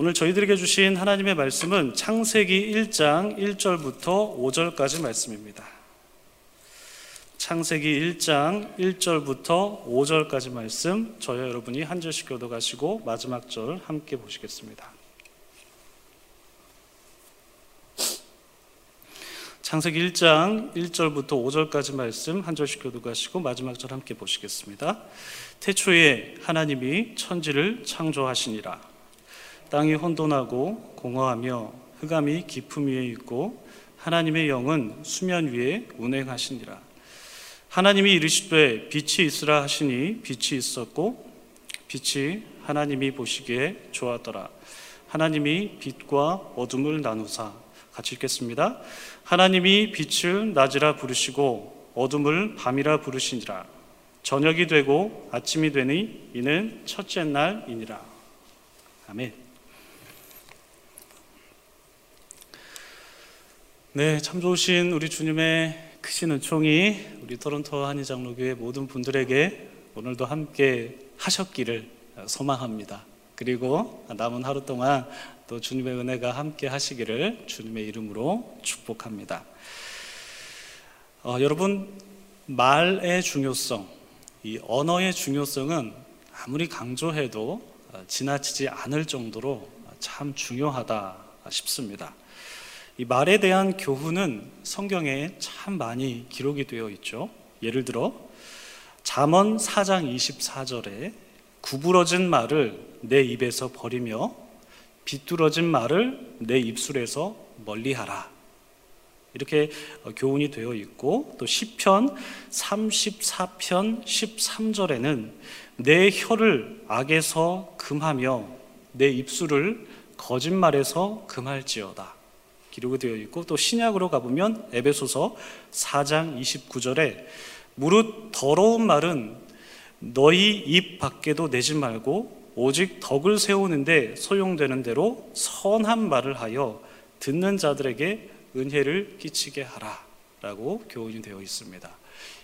오늘 저희들에게 주신 하나님의 말씀은 창세기 1장 1절부터 5절까지 말씀입니다. 창세기 1장 1절부터 5절까지 말씀 저희 여러분이 한 절씩 교도가시고 마지막 절 함께 보시겠습니다. 창세기 1장 1절부터 5절까지 말씀 한 절씩 교도가시고 마지막 절 함께 보시겠습니다. 태초에 하나님이 천지를 창조하시니라 땅이 혼돈하고 공허하며 흑암이 깊음 위에 있고 하나님의 영은 수면 위에 운행하시니라. 하나님이 이르시되 빛이 있으라 하시니 빛이 있었고 빛이 하나님이 보시기에 좋았더라. 하나님이 빛과 어둠을 나누사. 같이 읽겠습니다. 하나님이 빛을 낮이라 부르시고 어둠을 밤이라 부르시니라. 저녁이 되고 아침이 되니 이는 첫째 날이니라. 아멘 네, 참 좋으신 우리 주님의 크신 은총이 우리 토론토 한의장로교회 모든 분들에게 오늘도 함께 하셨기를 소망합니다. 그리고 남은 하루 동안 또 주님의 은혜가 함께 하시기를 주님의 이름으로 축복합니다. 어, 여러분 말의 중요성, 이 언어의 중요성은 아무리 강조해도 지나치지 않을 정도로 참 중요하다 싶습니다. 이 말에 대한 교훈은 성경에 참 많이 기록이 되어 있죠. 예를 들어 잠언 4장 24절에 구부러진 말을 내 입에서 버리며 비뚤어진 말을 내 입술에서 멀리하라. 이렇게 교훈이 되어 있고 또 시편 34편 13절에는 내 혀를 악에서 금하며 내 입술을 거짓말에서 금할지어다. 기록이 되어 있고 또 신약으로 가보면 에베소서 4장 29절에 무릇 더러운 말은 너희 입 밖에도 내지 말고 오직 덕을 세우는데 소용되는 대로 선한 말을 하여 듣는 자들에게 은혜를 끼치게 하라 라고 교훈이 되어 있습니다.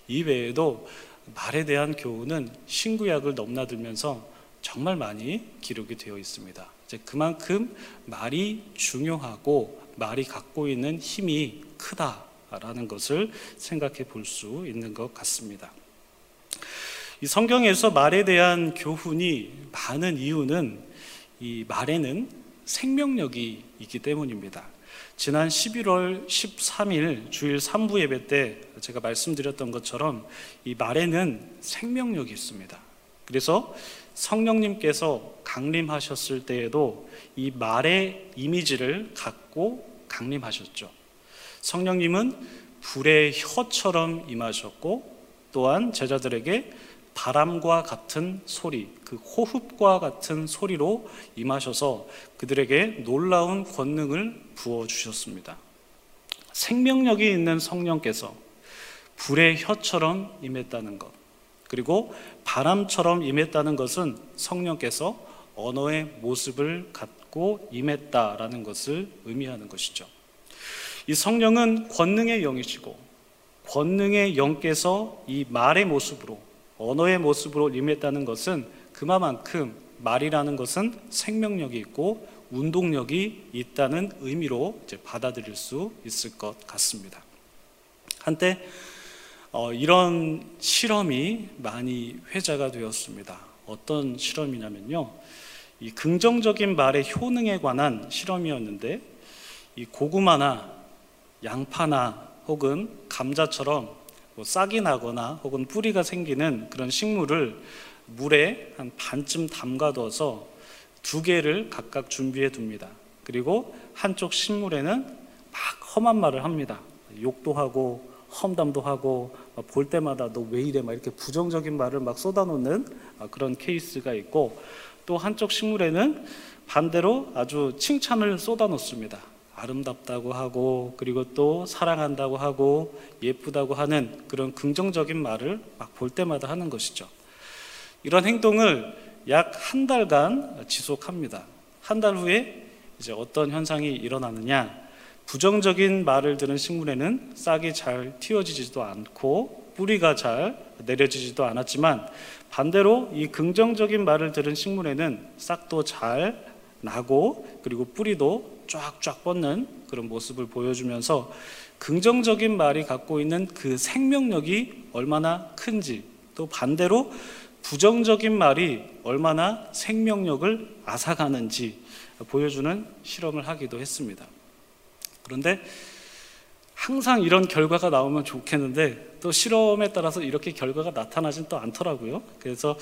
이 외에도 말에 대한 교훈은 신구약을 넘나들면서 정말 많이 기록이 되어 있습니다. 그만큼 말이 중요하고 말이 갖고 있는 힘이 크다라는 것을 생각해 볼 수 있는 것 같습니다. 이 성경에서 말에 대한 교훈이 많은 이유는 이 말에는 생명력이 있기 때문입니다. 지난 11월 13일 주일 3부 예배 때 제가 말씀드렸던 것처럼 이 말에는 생명력이 있습니다. 그래서 성령님께서 강림하셨을 때에도 이 말의 이미지를 갖고 강림하셨죠. 성령님은 불의 혀처럼 임하셨고 또한 제자들에게 바람과 같은 소리, 그 호흡과 같은 소리로 임하셔서 그들에게 놀라운 권능을 부어 주셨습니다. 생명력이 있는 성령께서 불의 혀처럼 임했다는 것. 그리고 바람처럼 임했다는 것은 성령께서 언어의 모습을 갖고 임했다라는 것을 의미하는 것이죠. 이 성령은 권능의 영이시고 권능의 영께서 이 말의 모습으로 언어의 모습으로 임했다는 것은 그만큼 말이라는 것은 생명력이 있고 운동력이 있다는 의미로 받아들일 수 있을 것 같습니다. 한때 어, 이런 실험이 많이 회자가 되었습니다. 어떤 실험이냐면요. 이 긍정적인 말의 효능에 관한 실험이었는데 이 고구마나 양파나 혹은 감자처럼 뭐 싹이 나거나 혹은 뿌리가 생기는 그런 식물을 물에 한 반쯤 담가둬서 두 개를 각각 준비해 둡니다. 그리고 한쪽 식물에는 막 험한 말을 합니다. 욕도 하고 험담도 하고 볼 때마다 너 왜 이래 막 이렇게 부정적인 말을 막 쏟아놓는 아, 그런 케이스가 있고 또 한쪽 식물에는 반대로 아주 칭찬을 쏟아놓습니다. 아름답다고 하고 그리고 또 사랑한다고 하고 예쁘다고 하는 그런 긍정적인 말을 막 볼 때마다 하는 것이죠. 이런 행동을 약 한 달간 지속합니다. 한 달 후에 이제 어떤 현상이 일어나느냐? 부정적인 말을 들은 식물에는 싹이 잘 틔어지지도 않고 뿌리가 잘 내려지지도 않았지만 반대로 이 긍정적인 말을 들은 식물에는 싹도 잘 나고 그리고 뿌리도 쫙쫙 뻗는 그런 모습을 보여주면서 긍정적인 말이 갖고 있는 그 생명력이 얼마나 큰지 또 반대로 부정적인 말이 얼마나 생명력을 앗아가는지 보여주는 실험을 하기도 했습니다. 그런데 항상 이런 결과가 나오면 좋겠는데 또 실험에 따라서 이렇게 결과가 나타나진 또 않더라고요. 그래서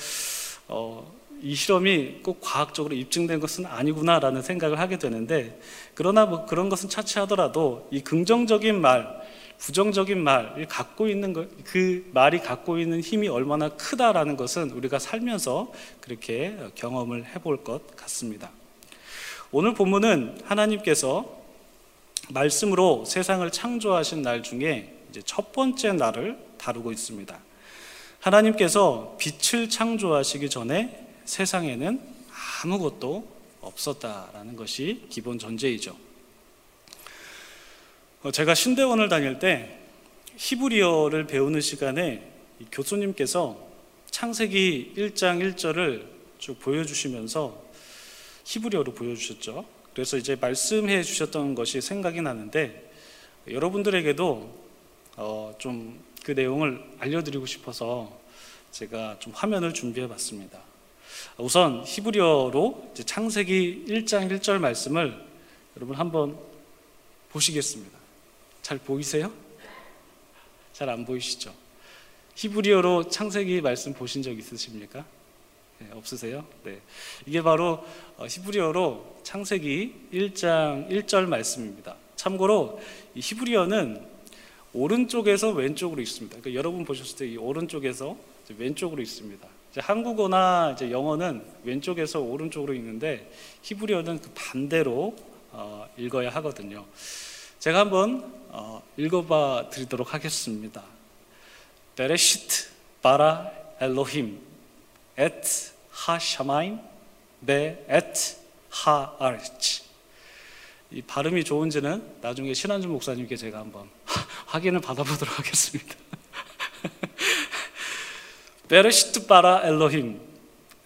어, 이 실험이 꼭 과학적으로 입증된 것은 아니구나라는 생각을 하게 되는데 그러나 뭐 그런 것은 차치하더라도 이 긍정적인 말, 부정적인 말을 갖고 있는 것, 그 말이 갖고 있는 힘이 얼마나 크다라는 것은 우리가 살면서 그렇게 경험을 해볼 것 같습니다. 오늘 본문은 하나님께서 말씀으로 세상을 창조하신 날 중에 이제 첫 번째 날을 다루고 있습니다. 하나님께서 빛을 창조하시기 전에 세상에는 아무것도 없었다라는 것이 기본 전제이죠. 어, 제가 신대원을 다닐 때 히브리어를 배우는 시간에 교수님께서 창세기 1장 1절을 쭉 보여주시면서 히브리어로 보여주셨죠. 그래서 이제 말씀해 주셨던 것이 생각이 나는데 여러분들에게도 어 좀 그 내용을 알려드리고 싶어서 제가 좀 화면을 준비해 봤습니다. 우선 히브리어로 창세기 1장 1절 말씀을 여러분 한번 보시겠습니다. 잘 보이세요? 잘 안 보이시죠? 히브리어로 창세기 말씀 보신 적 있으십니까? 네, 없으세요? 네. 이게 바로 어, 히브리어로 창세기 1장 1절 말씀입니다. 참고로 이 히브리어는 오른쪽에서 왼쪽으로 있습니다. 그러니까 여러분 보셨을 때 이 오른쪽에서 왼쪽으로 있습니다. 한국어나 영어는 왼쪽에서 오른쪽으로 있는데 히브리어는 그 반대로 어, 읽어야 하거든요. 제가 한번 어, 읽어봐 드리도록 하겠습니다. בראשית ברא אלהים את השמים ואת הארץ 이 발음이 좋은지는 나중에 신한준 목사님께 제가 한번 확인을 받아보도록 하겠습니다. בראשית ברא אלהים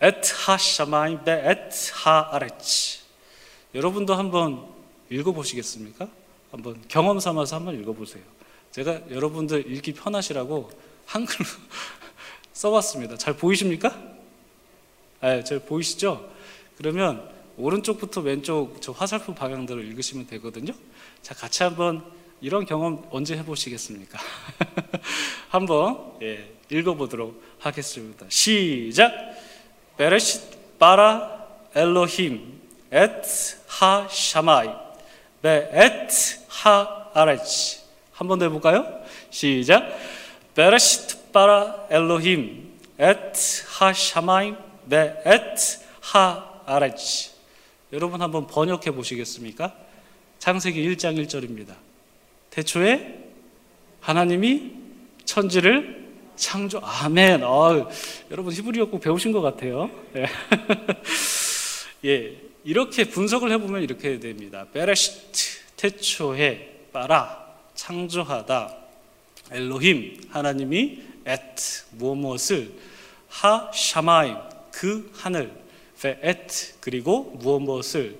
את השמים ואת הארץ 여러분도 한번 읽어보시겠습니까? 한번 경험 삼아서 한번 읽어보세요. 제가 여러분들 읽기 편하시라고 한글로 써봤습니다. 잘 보이십니까? 네, 잘 보이시죠? 그러면 오른쪽부터 왼쪽 저 화살표 방향대로 읽으시면 되거든요. 자, 같이 한번 이런 경험 언제 해보시겠습니까? 한번 예, 읽어보도록 하겠습니다. 시작. בראשית ברא אלהים את השמים ואת הארץ 한번 더 해볼까요? 시작. בראשית ברא אלהים את השמים ואת הארץ 여러분 한번 번역해 보시겠습니까? 창세기 1장 1절입니다. 태초에 하나님이 천지를 창조 아멘. 어, 여러분 히브리어 꼭 배우신 것 같아요. 예. 예, 이렇게 분석을 해보면 이렇게 됩니다. 베레시트 태초에 빠라 창조하다 엘로힘 하나님이 엣 무엇을 하 샤마임 그 하늘 베엣 그리고 무엇 무엇을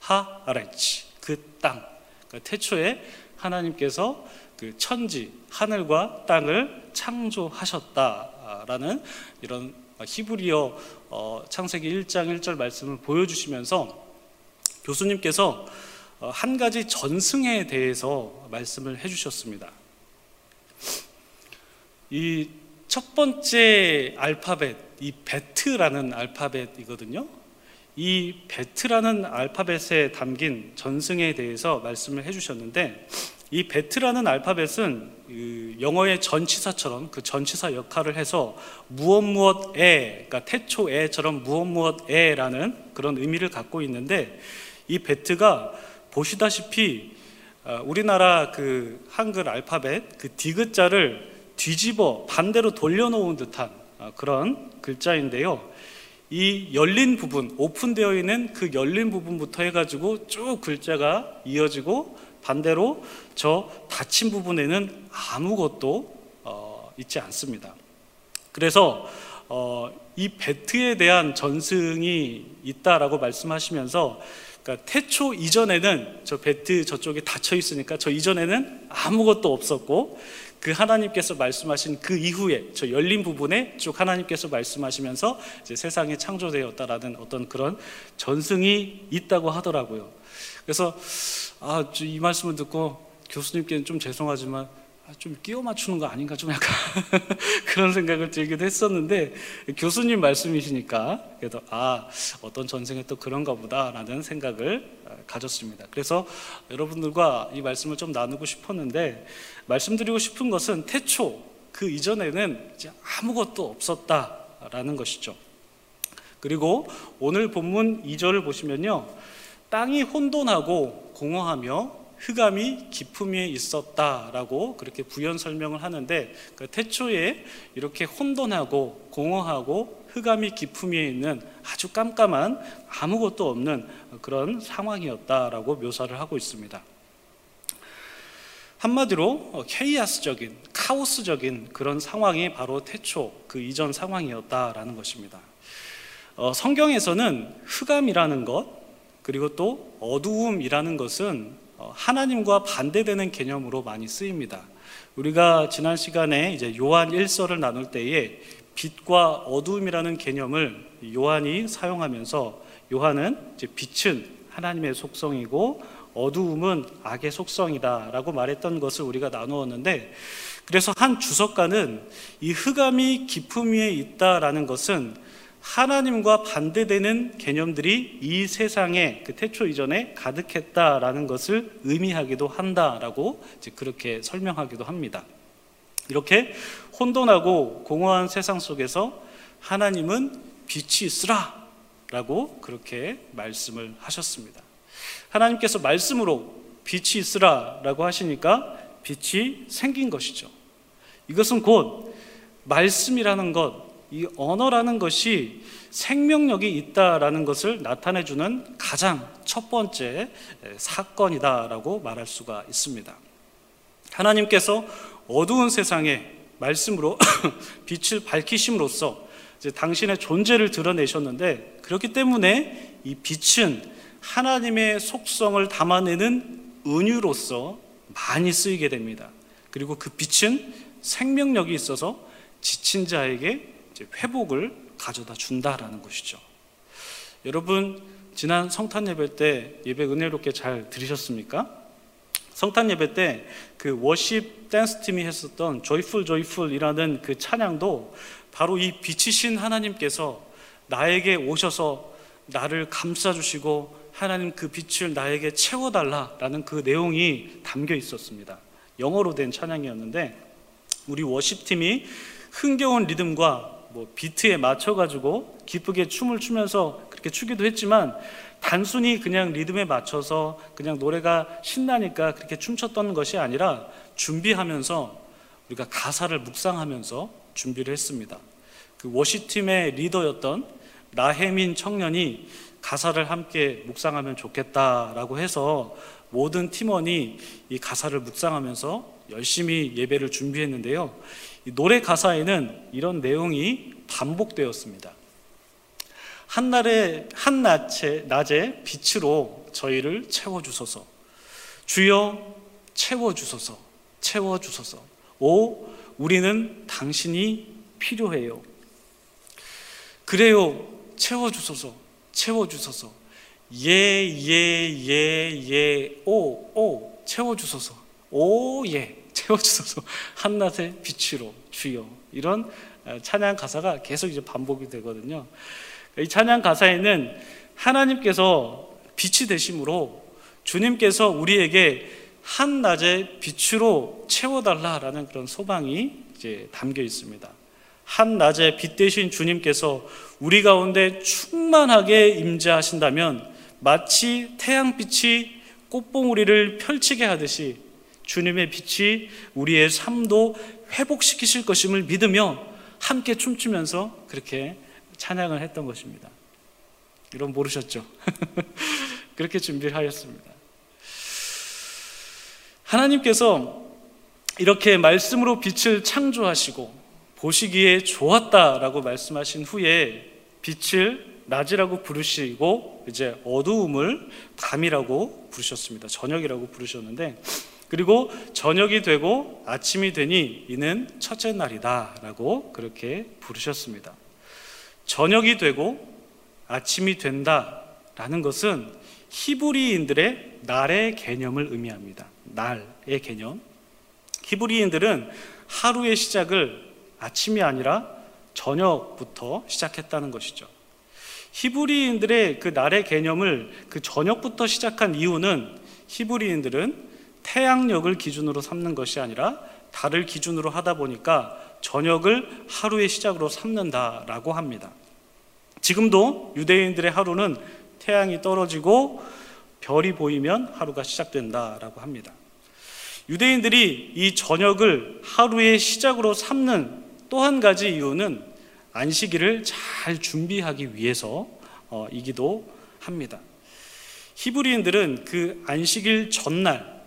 하 아레치 그 땅. 그러니까 태초에 하나님께서 그 천지 하늘과 땅을 창조하셨다라는 이런 히브리어 어, 창세기 1장 1절 말씀을 보여주시면서 교수님께서 어, 한 가지 전승에 대해서 말씀을 해주셨습니다. 이 첫 번째 알파벳, 이 베트라는 알파벳이거든요. 이 베트라는 알파벳에 담긴 전승에 대해서 말씀을 해주셨는데 이 베트라는 알파벳은 그 영어의 전치사처럼 그 전치사 역할을 해서 무엇 무엇에 그러니까 태초에처럼 무엇 무엇에라는 그런 의미를 갖고 있는데 이 베트가 보시다시피 어, 우리나라 그 한글 알파벳 그 디귿자를 뒤집어 반대로 돌려놓은 듯한 어, 그런 글자인데요. 이 열린 부분, 오픈되어 있는 그 열린 부분부터 해가지고 쭉 글자가 이어지고 반대로 저 닫힌 부분에는 아무것도 어, 있지 않습니다. 그래서 어, 이 베트에 대한 전승이 있다라고 말씀하시면서 그러니까 태초 이전에는 저 베트 저쪽에 닫혀 있으니까 저 이전에는 아무것도 없었고 그 하나님께서 말씀하신 그 이후에 저 열린 부분에 쭉 하나님께서 말씀하시면서 이제 세상이 창조되었다라는 어떤 그런 전승이 있다고 하더라고요. 그래서 아, 이 말씀을 듣고 교수님께는 좀 죄송하지만 아, 좀 끼워 맞추는 거 아닌가 좀 약간 그런 생각을 들기도 했었는데 교수님 말씀이시니까 그래도 아 어떤 전생에 또 그런가 보다라는 생각을 아, 가졌습니다. 그래서 여러분들과 이 말씀을 좀 나누고 싶었는데 말씀드리고 싶은 것은 태초 그 이전에는 아무것도 없었다라는 것이죠. 그리고 오늘 본문 2절을 보시면요. 땅이 혼돈하고 공허하며 흑암이 위에 있었다라고 그렇게 부연 설명을 하는데 그 태초에 이렇게 혼돈하고 공허하고 흑암이 위에 있는 아주 깜깜한 아무것도 없는 그런 상황이었다라고 묘사를 하고 있습니다. 한마디로 케이아스적인 카오스적인 그런 상황이 바로 태초 그 이전 상황이었다라는 것입니다. 어, 성경에서는 흑암이라는 것 그리고 또 어두움이라는 것은 어, 하나님과 반대되는 개념으로 많이 쓰입니다. 우리가 지난 시간에 이제 요한 1서를 나눌 때에 빛과 어두움이라는 개념을 요한이 사용하면서 요한은 이제 빛은 하나님의 속성이고 어두움은 악의 속성이다라고 말했던 것을 우리가 나누었는데 그래서 한 주석가는 이 흑암이 깊음 위에 있다라는 것은 하나님과 반대되는 개념들이 이 세상에 그 태초 이전에 가득했다라는 것을 의미하기도 한다라고 그렇게 설명하기도 합니다. 이렇게 혼돈하고 공허한 세상 속에서 하나님은 빛이 있으라라고 그렇게 말씀을 하셨습니다. 하나님께서 말씀으로 빛이 있으라라고 하시니까 빛이 생긴 것이죠. 이것은 곧 말씀이라는 것, 이 언어라는 것이 생명력이 있다라는 것을 나타내 주는 가장 첫 번째 사건이다라고 말할 수가 있습니다. 하나님께서 어두운 세상에 말씀으로 빛을 밝히심으로써 당신의 존재를 드러내셨는데 그렇기 때문에 이 빛은 하나님의 속성을 담아내는 은유로서 많이 쓰이게 됩니다. 그리고 그 빛은 생명력이 있어서 지친 자에게 회복을 가져다 준다라는 것이죠. 여러분 지난 성탄 예배 때 예배 은혜롭게 잘 들으셨습니까? 성탄 예배 때 그 worship 댄스 팀이 했었던 Joyful Joyful이라는 그 찬양도 바로 이 빛이신 하나님께서 나에게 오셔서 나를 감싸 주시고 하나님 그 빛을 나에게 채워 달라라는 그 내용이 담겨 있었습니다. 영어로 된 찬양이었는데 우리 worship 팀이 흥겨운 리듬과 뭐 비트에 맞춰 가지고 기쁘게 춤을 추면서 그렇게 추기도 했지만 단순히 그냥 리듬에 맞춰서 그냥 노래가 신나니까 그렇게 춤췄던 것이 아니라 준비하면서 우리가 가사를 묵상하면서 준비를 했습니다. 그 워시팀의 리더였던 라헤민 청년이 가사를 함께 묵상하면 좋겠다라고 해서 모든 팀원이 이 가사를 묵상하면서 열심히 예배를 준비했는데요. 노래 가사에는 이런 내용이 반복되었습니다. 한날에 한낮에 낮에 빛으로 저희를 채워 주소서. 주여 채워 주소서. 채워 주소서. 오 우리는 당신이 필요해요. 그래요. 채워 주소서. 채워 주소서. 예, 예, 예, 예, 오, 오, 채워 주소서. 오, 예. 채워주소서 한낮의 빛으로 주여 이런 어, 찬양 가사가 계속 이제 반복이 되거든요. 이 찬양 가사에는 하나님께서 빛이 되심으로 주님께서 우리에게 한낮의 빛으로 채워달라라는 그런 소망이 이제 담겨 있습니다. 한낮에 빛 대신 주님께서 우리 가운데 충만하게 임재하신다면 마치 태양빛이 꽃봉우리를 펼치게 하듯이 주님의 빛이 우리의 삶도 회복시키실 것임을 믿으며 함께 춤추면서 그렇게 찬양을 했던 것입니다. 이런 모르셨죠? 그렇게 준비를 하였습니다. 하나님께서 이렇게 말씀으로 빛을 창조하시고 보시기에 좋았다라고 말씀하신 후에 빛을 낮이라고 부르시고 이제 어두움을 밤이라고 부르셨습니다. 저녁이라고 부르셨는데 그리고 저녁이 되고 아침이 되니 이는 첫째 날이다 라고 그렇게 부르셨습니다. 저녁이 되고 아침이 된다 라는 것은 히브리인들의 날의 개념을 의미합니다. 날의 개념. 히브리인들은 하루의 시작을 아침이 아니라 저녁부터 시작했다는 것이죠. 히브리인들의 그 날의 개념을 그 저녁부터 시작한 이유는 히브리인들은 태양력을 기준으로 삼는 것이 아니라 달을 기준으로 하다 보니까 저녁을 하루의 시작으로 삼는다라고 합니다. 지금도 유대인들의 하루는 태양이 떨어지고 별이 보이면 하루가 시작된다라고 합니다. 유대인들이 이 저녁을 하루의 시작으로 삼는 또 한 가지 이유는 안식일을 잘 준비하기 위해서이기도 합니다. 히브리인들은 그 안식일 전날,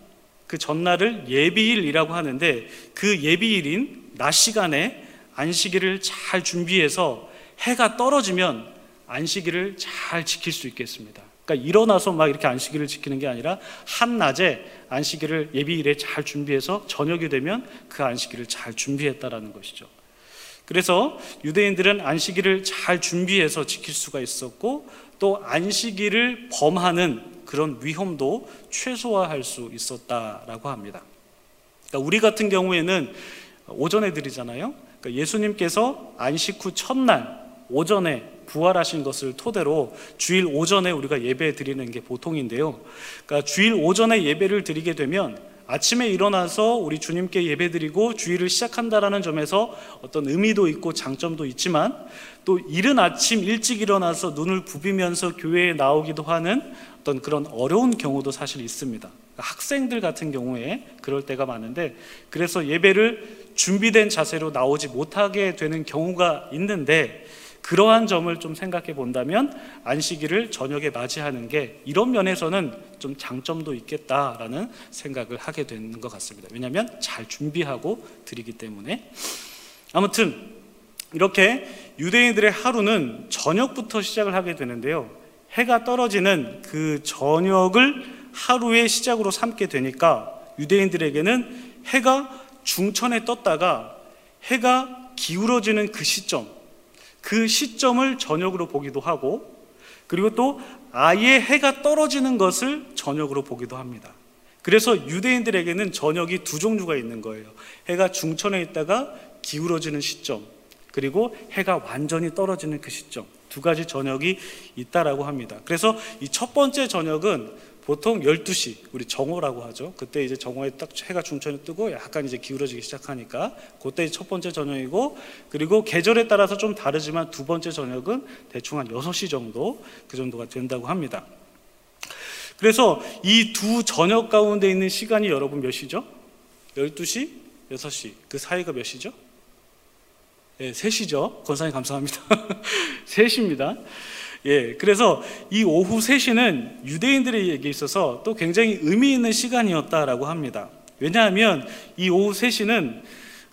그 전날을 예비일이라고 하는데 그 예비일인 낮 시간에 안식일을 잘 준비해서 해가 떨어지면 안식일을 잘 지킬 수 있겠습니다. 그러니까 일어나서 막 이렇게 안식일을 지키는 게 아니라 한낮에 안식일을 예비일에 잘 준비해서 저녁이 되면 그 안식일을 잘 준비했다라는 것이죠. 그래서 유대인들은 안식일을 잘 준비해서 지킬 수가 있었고 또 안식일을 범하는 그런 위험도 최소화할 수 있었다라고 합니다. 그러니까 우리 같은 경우에는 오전에 드리잖아요. 그러니까 예수님께서 안식 후 첫날 오전에 부활하신 것을 토대로 주일 오전에 우리가 예배 드리는 게 보통인데요. 그러니까 주일 오전에 예배를 드리게 되면 아침에 일어나서 우리 주님께 예배드리고 주일을 시작한다라는 점에서 어떤 의미도 있고 장점도 있지만 또 이른 아침 일찍 일어나서 눈을 부비면서 교회에 나오기도 하는 어떤 그런 어려운 경우도 사실 있습니다. 그러니까 학생들 같은 경우에 그럴 때가 많은데 그래서 예배를 준비된 자세로 나오지 못하게 되는 경우가 있는데 그러한 점을 좀 생각해 본다면 안식일을 저녁에 맞이하는 게 이런 면에서는 좀 장점도 있겠다라는 생각을 하게 되는 것 같습니다. 왜냐하면 잘 준비하고 드리기 때문에 아무튼 이렇게 유대인들의 하루는 저녁부터 시작을 하게 되는데요. 해가 떨어지는 그 저녁을 하루의 시작으로 삼게 되니까 유대인들에게는 해가 중천에 떴다가 해가 기울어지는 그 시점 그 시점을 저녁으로 보기도 하고 그리고 또 아예 해가 떨어지는 것을 저녁으로 보기도 합니다. 그래서 유대인들에게는 저녁이 두 종류가 있는 거예요. 해가 중천에 있다가 기울어지는 시점, 그리고 해가 완전히 떨어지는 그 시점. 두 가지 저녁이 있다라고 합니다. 그래서 이 첫 번째 저녁은 보통 12시, 우리 정오라고 하죠. 그때 이제 정오에 딱 해가 중천에 뜨고 약간 이제 기울어지기 시작하니까 그때 첫 번째 저녁이고 그리고 계절에 따라서 좀 다르지만 두 번째 저녁은 대충 한 6시 정도 그 정도가 된다고 합니다. 그래서 이 두 저녁 가운데 있는 시간이 여러분 몇 시죠? 12시, 6시. 그 사이가 몇 시죠? 네, 3시죠. 권사님 감사합니다. 3시입니다. 예, 그래서 이 오후 3시는 유대인들에게 있어서 또 굉장히 의미 있는 시간이었다라고 합니다. 왜냐하면 이 오후 3시는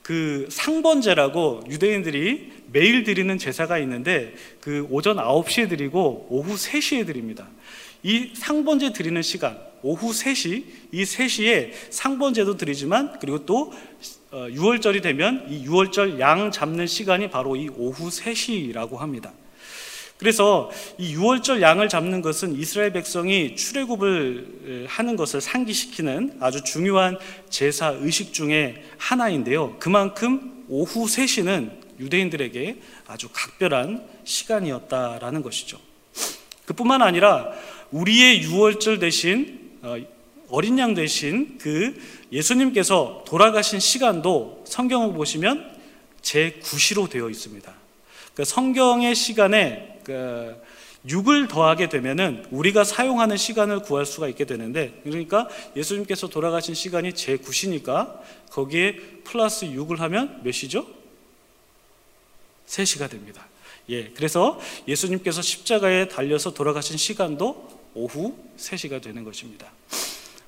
그 상번제라고 유대인들이 매일 드리는 제사가 있는데 그 오전 9시에 드리고 오후 3시에 드립니다. 이 상번제 드리는 시간, 오후 3시, 이 3시에 상번제도 드리지만 그리고 또 6월절이 어, 되면 이 6월절 양 잡는 시간이 바로 이 오후 3시라고 합니다. 그래서 이 6월절 양을 잡는 것은 이스라엘 백성이 출애굽을 하는 것을 상기시키는 아주 중요한 제사 의식 중에 하나인데요. 그만큼 오후 3시는 유대인들에게 아주 각별한 시간이었다라는 것이죠. 그뿐만 아니라 우리의 6월절 대신 어, 어린 양 대신 그 예수님께서 돌아가신 시간도 성경을 보시면 제9시로 되어 있습니다. 그 성경의 시간에 그 6을 더하게 되면은 우리가 사용하는 시간을 구할 수가 있게 되는데 그러니까 예수님께서 돌아가신 시간이 제 9시니까 거기에 플러스 6을 하면 몇 시죠? 3시가 됩니다. 예, 그래서 예수님께서 십자가에 달려서 돌아가신 시간도 오후 3시가 되는 것입니다.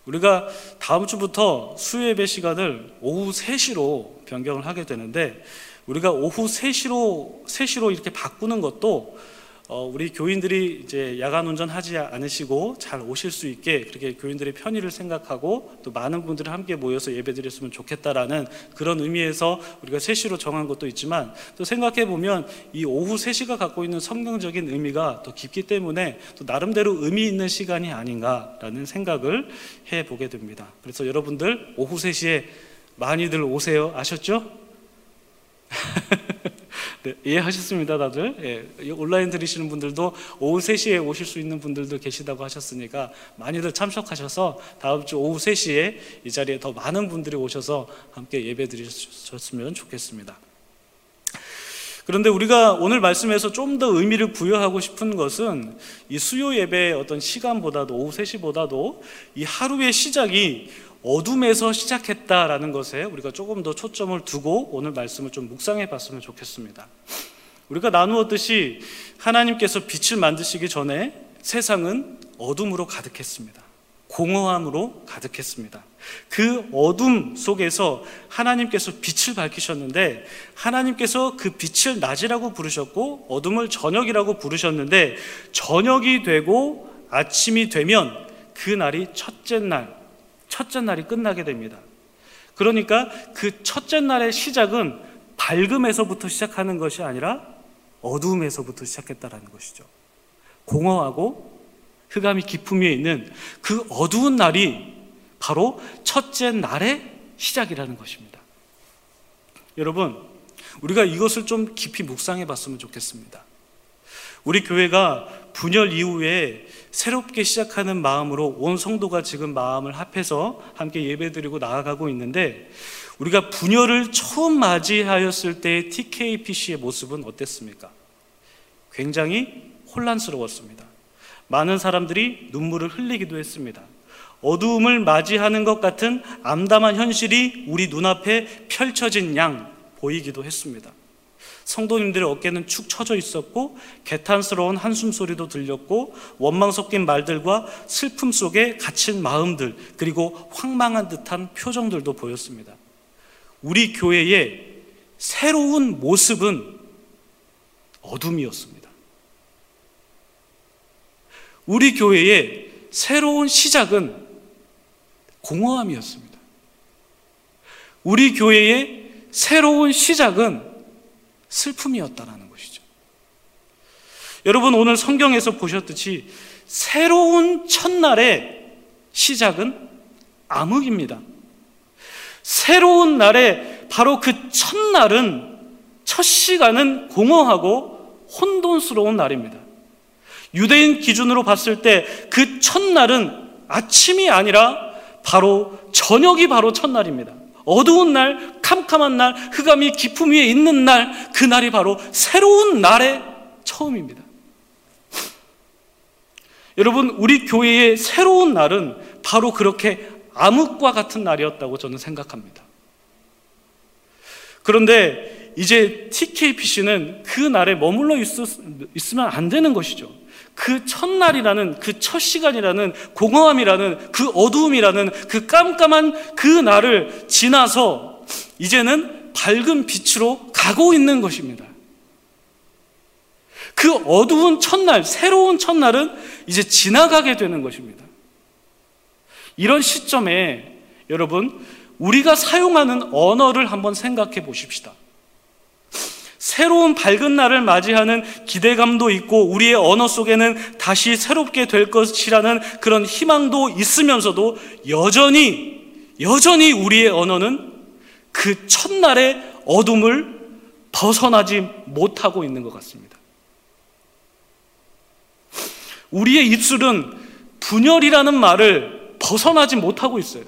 우리가 다음 주부터 수예배 시간을 오후 3시로 변경을 하게 되는데 우리가 오후 3시로 3시로 이렇게 바꾸는 것도 어, 우리 교인들이 이제 야간 운전하지 않으시고 잘 오실 수 있게 그렇게 교인들의 편의를 생각하고 또 많은 분들이 함께 모여서 예배드렸으면 좋겠다라는 그런 의미에서 우리가 3시로 정한 것도 있지만 또 생각해 보면 이 오후 3시가 갖고 있는 성경적인 의미가 더 깊기 때문에 또 나름대로 의미 있는 시간이 아닌가라는 생각을 해 보게 됩니다. 그래서 여러분들 오후 3시에 많이들 오세요. 아셨죠? 네, 이해하셨습니다, 다들. 예, 온라인 들으시는 분들도 오후 3시에 오실 수 있는 분들도 계시다고 하셨으니까 많이들 참석하셔서 다음 주 오후 3시에 이 자리에 더 많은 분들이 오셔서 함께 예배 드리셨으면 좋겠습니다. 그런데 우리가 오늘 말씀에서 좀 더 의미를 부여하고 싶은 것은 이 수요 예배의 어떤 시간보다도 오후 3시보다도 이 하루의 시작이 어둠에서 시작했다라는 것에 우리가 조금 더 초점을 두고 오늘 말씀을 좀 묵상해 봤으면 좋겠습니다. 우리가 나누었듯이 하나님께서 빛을 만드시기 전에 세상은 어둠으로 가득했습니다. 공허함으로 가득했습니다. 그 어둠 속에서 하나님께서 빛을 밝히셨는데 하나님께서 그 빛을 낮이라고 부르셨고 어둠을 저녁이라고 부르셨는데 저녁이 되고 아침이 되면 그 날이 첫째 날 첫째 날이 끝나게 됩니다. 그러니까 그 첫째 날의 시작은 밝음에서부터 시작하는 것이 아니라 어두움에서부터 시작했다라는 것이죠. 공허하고 흑암이 깊음 위에 있는 그 어두운 날이 바로 첫째 날의 시작이라는 것입니다. 여러분, 우리가 이것을 좀 깊이 묵상해 봤으면 좋겠습니다. 우리 교회가 분열 이후에 새롭게 시작하는 마음으로 온 성도가 지금 마음을 합해서 함께 예배드리고 나아가고 있는데 우리가 분열을 처음 맞이하였을 때의 TKPC의 모습은 어땠습니까? 굉장히 혼란스러웠습니다. 많은 사람들이 눈물을 흘리기도 했습니다. 어두움을 맞이하는 것 같은 암담한 현실이 우리 눈앞에 펼쳐진 양 보이기도 했습니다. 성도님들의 어깨는 축 처져 있었고 개탄스러운 한숨 소리도 들렸고 원망 섞인 말들과 슬픔 속에 갇힌 마음들 그리고 황망한 듯한 표정들도 보였습니다. 우리 교회의 새로운 모습은 어둠이었습니다. 우리 교회의 새로운 시작은 공허함이었습니다. 우리 교회의 새로운 시작은 슬픔이었다라는 것이죠. 여러분 오늘 성경에서 보셨듯이 새로운 첫날의 시작은 암흑입니다. 새로운 날에 바로 그 첫날은 첫 시간은 공허하고 혼돈스러운 날입니다. 유대인 기준으로 봤을 때 그 첫날은 아침이 아니라 바로 저녁이 바로 첫날입니다. 어두운 날, 캄캄한 날, 흑암이 깊음 위에 있는 날, 그 날이 바로 새로운 날의 처음입니다. 여러분, 우리 교회의 새로운 날은 바로 그렇게 암흑과 같은 날이었다고 저는 생각합니다. 그런데 이제 TKPC는 그 날에 머물러 있으면 안 되는 것이죠. 그 첫날이라는 그 첫 시간이라는 공허함이라는 그 어두움이라는 그 깜깜한 그 날을 지나서 이제는 밝은 빛으로 가고 있는 것입니다. 그 어두운 첫날, 새로운 첫날은 이제 지나가게 되는 것입니다. 이런 시점에 여러분, 우리가 사용하는 언어를 한번 생각해 보십시다. 새로운 밝은 날을 맞이하는 기대감도 있고 우리의 언어 속에는 다시 새롭게 될 것이라는 그런 희망도 있으면서도 여전히 여전히 우리의 언어는 그 첫날의 어둠을 벗어나지 못하고 있는 것 같습니다. 우리의 입술은 분열이라는 말을 벗어나지 못하고 있어요.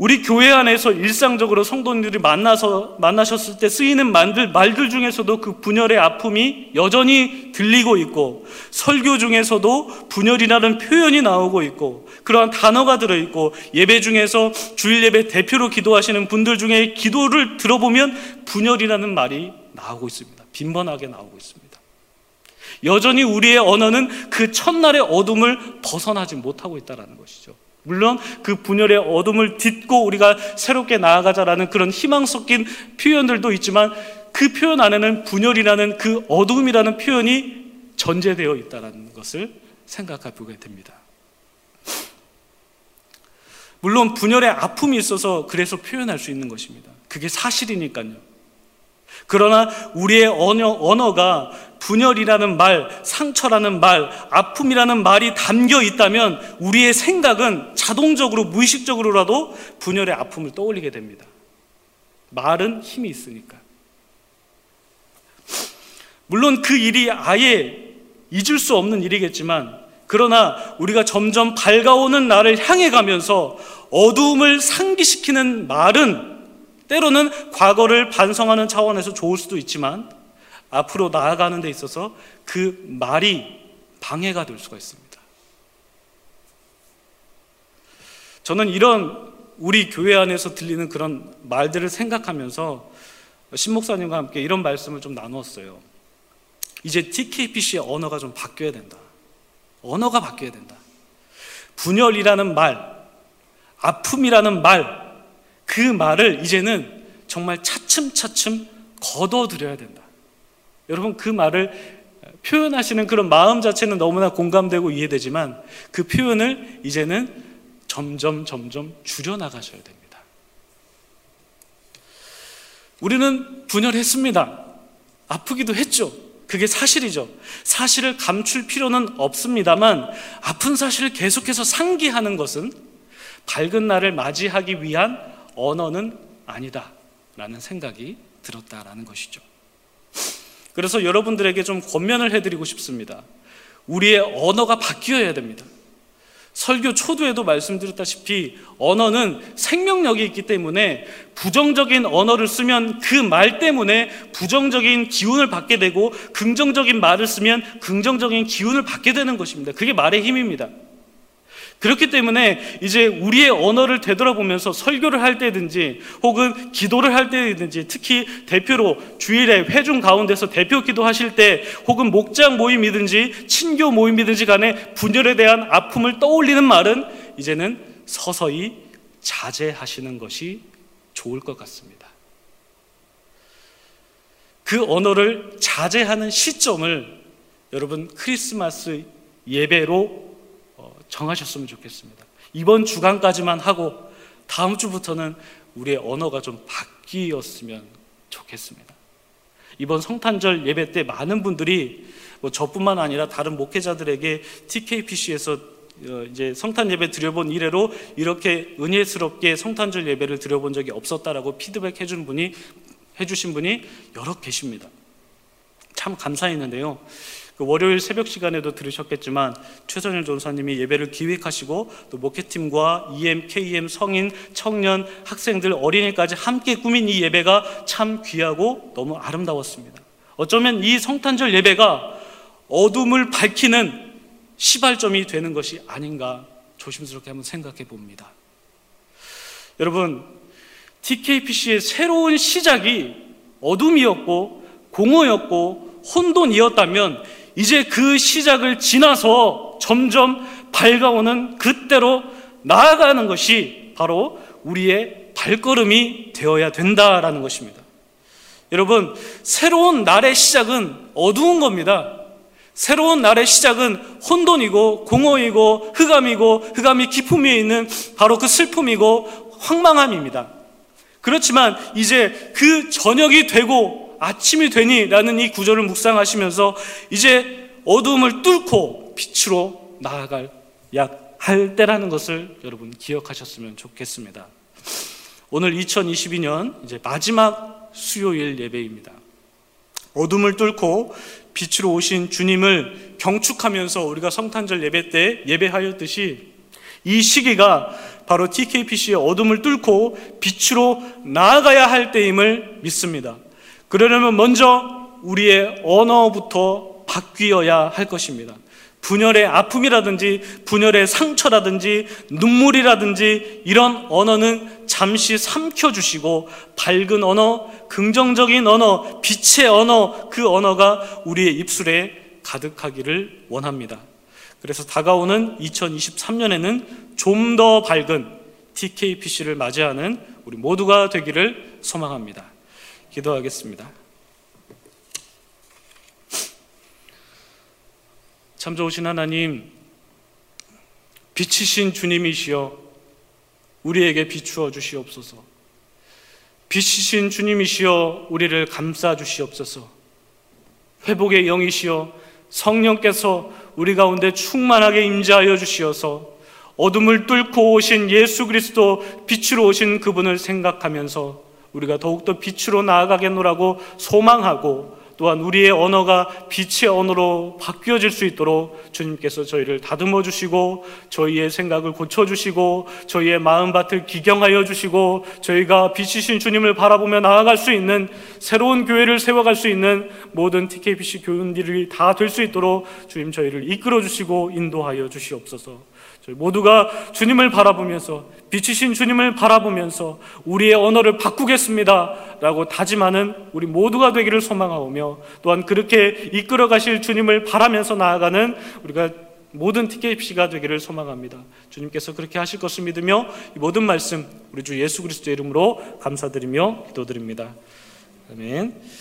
우리 교회 안에서 일상적으로 성도님들이 만나서 만나셨을 때 쓰이는 말들, 말들 중에서도 그 분열의 아픔이 여전히 들리고 있고 설교 중에서도 분열이라는 표현이 나오고 있고 그러한 단어가 들어 있고 예배 중에서 주일 예배 대표로 기도하시는 분들 중에 기도를 들어보면 분열이라는 말이 나오고 있습니다. 빈번하게 나오고 있습니다. 여전히 우리의 언어는 그 첫날의 어둠을 벗어나지 못하고 있다는 것이죠. 물론 그 분열의 어둠을 딛고 우리가 새롭게 나아가자라는 그런 희망 섞인 표현들도 있지만 그 표현 안에는 분열이라는 그 어둠이라는 표현이 전제되어 있다는 것을 생각해 보게 됩니다. 물론 분열의 아픔이 있어서 그래서 표현할 수 있는 것입니다. 그게 사실이니까요. 그러나 우리의 언어, 언어가 분열이라는 말, 상처라는 말, 아픔이라는 말이 담겨 있다면 우리의 생각은 자동적으로 무의식적으로라도 분열의 아픔을 떠올리게 됩니다. 말은 힘이 있으니까. 물론 그 일이 아예 잊을 수 없는 일이겠지만 그러나 우리가 점점 밝아오는 날을 향해 가면서 어두움을 상기시키는 말은 때로는 과거를 반성하는 차원에서 좋을 수도 있지만 앞으로 나아가는 데 있어서 그 말이 방해가 될 수가 있습니다. 저는 이런 우리 교회 안에서 들리는 그런 말들을 생각하면서 신목사님과 함께 이런 말씀을 좀 나누었어요. 이제 TKPC의 언어가 좀 바뀌어야 된다. 언어가 바뀌어야 된다. 분열이라는 말, 아픔이라는 말, 그 말을 이제는 정말 차츰차츰 걷어들여야 된다. 여러분 그 말을 표현하시는 그런 마음 자체는 너무나 공감되고 이해되지만 그 표현을 이제는 점점 점점 줄여나가셔야 됩니다. 우리는 분열했습니다. 아프기도 했죠. 그게 사실이죠. 사실을 감출 필요는 없습니다만 아픈 사실을 계속해서 상기하는 것은 밝은 날을 맞이하기 위한 언어는 아니다 라는 생각이 들었다라는 것이죠. 그래서 여러분들에게 좀 권면을 해드리고 싶습니다. 우리의 언어가 바뀌어야 됩니다. 설교 초두에도 말씀드렸다시피 언어는 생명력이 있기 때문에 부정적인 언어를 쓰면 그 말 때문에 부정적인 기운을 받게 되고 긍정적인 말을 쓰면 긍정적인 기운을 받게 되는 것입니다. 그게 말의 힘입니다. 그렇기 때문에 이제 우리의 언어를 되돌아보면서 설교를 할 때든지 혹은 기도를 할 때든지 특히 대표로 주일에 회중 가운데서 대표 기도하실 때 혹은 목장 모임이든지 친교 모임이든지 간에 분열에 대한 아픔을 떠올리는 말은 이제는 서서히 자제하시는 것이 좋을 것 같습니다. 그 언어를 자제하는 시점을 여러분 크리스마스 예배로 정하셨으면 좋겠습니다. 이번 주간까지만 하고 다음 주부터는 우리의 언어가 좀 바뀌었으면 좋겠습니다. 이번 성탄절 예배 때 많은 분들이 뭐 저뿐만 아니라 다른 목회자들에게 TKPC에서 어, 이제 성탄 예배 드려본 이래로 이렇게 은혜스럽게 성탄절 예배를 드려본 적이 없었다라고 피드백 해준 분이 해주신 분이 여러 계십니다. 참 감사했는데요. 그 월요일 새벽 시간에도 들으셨겠지만 최선일 전사님이 예배를 기획하시고 또 목회팀과 EM, KM, 성인, 청년, 학생들, 어린이까지 함께 꾸민 이 예배가 참 귀하고 너무 아름다웠습니다. 어쩌면 이 성탄절 예배가 어둠을 밝히는 시발점이 되는 것이 아닌가 조심스럽게 한번 생각해 봅니다. 여러분, TKPC의 새로운 시작이 어둠이었고 공허였고 혼돈이었다면 이제 그 시작을 지나서 점점 밝아오는 그때로 나아가는 것이 바로 우리의 발걸음이 되어야 된다라는 것입니다. 여러분, 새로운 날의 시작은 어두운 겁니다. 새로운 날의 시작은 혼돈이고 공허이고 흑암이고 흑암이 에 있는 바로 그 슬픔이고 황망함입니다. 그렇지만 이제 그 저녁이 되고 아침이 되니라는 이 구절을 묵상하시면서 이제 어두움을 뚫고 빛으로 나아갈 약할 때라는 것을 여러분 기억하셨으면 좋겠습니다. 오늘 2022년 이제 마지막 수요일 예배입니다. 어둠을 뚫고 빛으로 오신 주님을 경축하면서 우리가 성탄절 예배 때 예배하였듯이 이 시기가 바로 TKPC의 어둠을 뚫고 빛으로 나아가야 할 때임을 믿습니다. 그러려면 먼저 우리의 언어부터 바뀌어야 할 것입니다. 분열의 아픔이라든지 분열의 상처라든지 눈물이라든지 이런 언어는 잠시 삼켜주시고 밝은 언어, 긍정적인 언어, 빛의 언어, 그 언어가 우리의 입술에 가득하기를 원합니다. 그래서 다가오는 2023년에는 좀 더 밝은 TKPC를 맞이하는 우리 모두가 되기를 소망합니다. 기도하겠습니다. 참 좋으신 하나님, 빛이신 주님이시여 우리에게 비추어 주시옵소서. 빛이신 주님이시여 우리를 감싸 주시옵소서. 회복의 영이시여 성령께서 우리 가운데 충만하게 임재하여 주시어서 어둠을 뚫고 오신 예수 그리스도 빛으로 오신 그분을 생각하면서 우리가 더욱더 빛으로 나아가겠노라고 소망하고 또한 우리의 언어가 빛의 언어로 바뀌어질 수 있도록 주님께서 저희를 다듬어 주시고 저희의 생각을 고쳐 주시고 저희의 마음밭을 기경하여 주시고 저희가 빛이신 주님을 바라보며 나아갈 수 있는 새로운 교회를 세워갈 수 있는 모든 TKBC 교인들이 다 될 수 있도록 주님 저희를 이끌어 주시고 인도하여 주시옵소서. 저희 모두가 주님을 바라보면서 빛이신 주님을 바라보면서 우리의 언어를 바꾸겠습니다. 라고 다짐하는 우리 모두가 되기를 소망하오며 또한 그렇게 이끌어 가실 주님을 바라면서 나아가는 우리가 모든 TKPC가 되기를 소망합니다. 주님께서 그렇게 하실 것을 믿으며 이 모든 말씀 우리 주 예수 그리스도의 이름으로 감사드리며 기도드립니다. 아멘.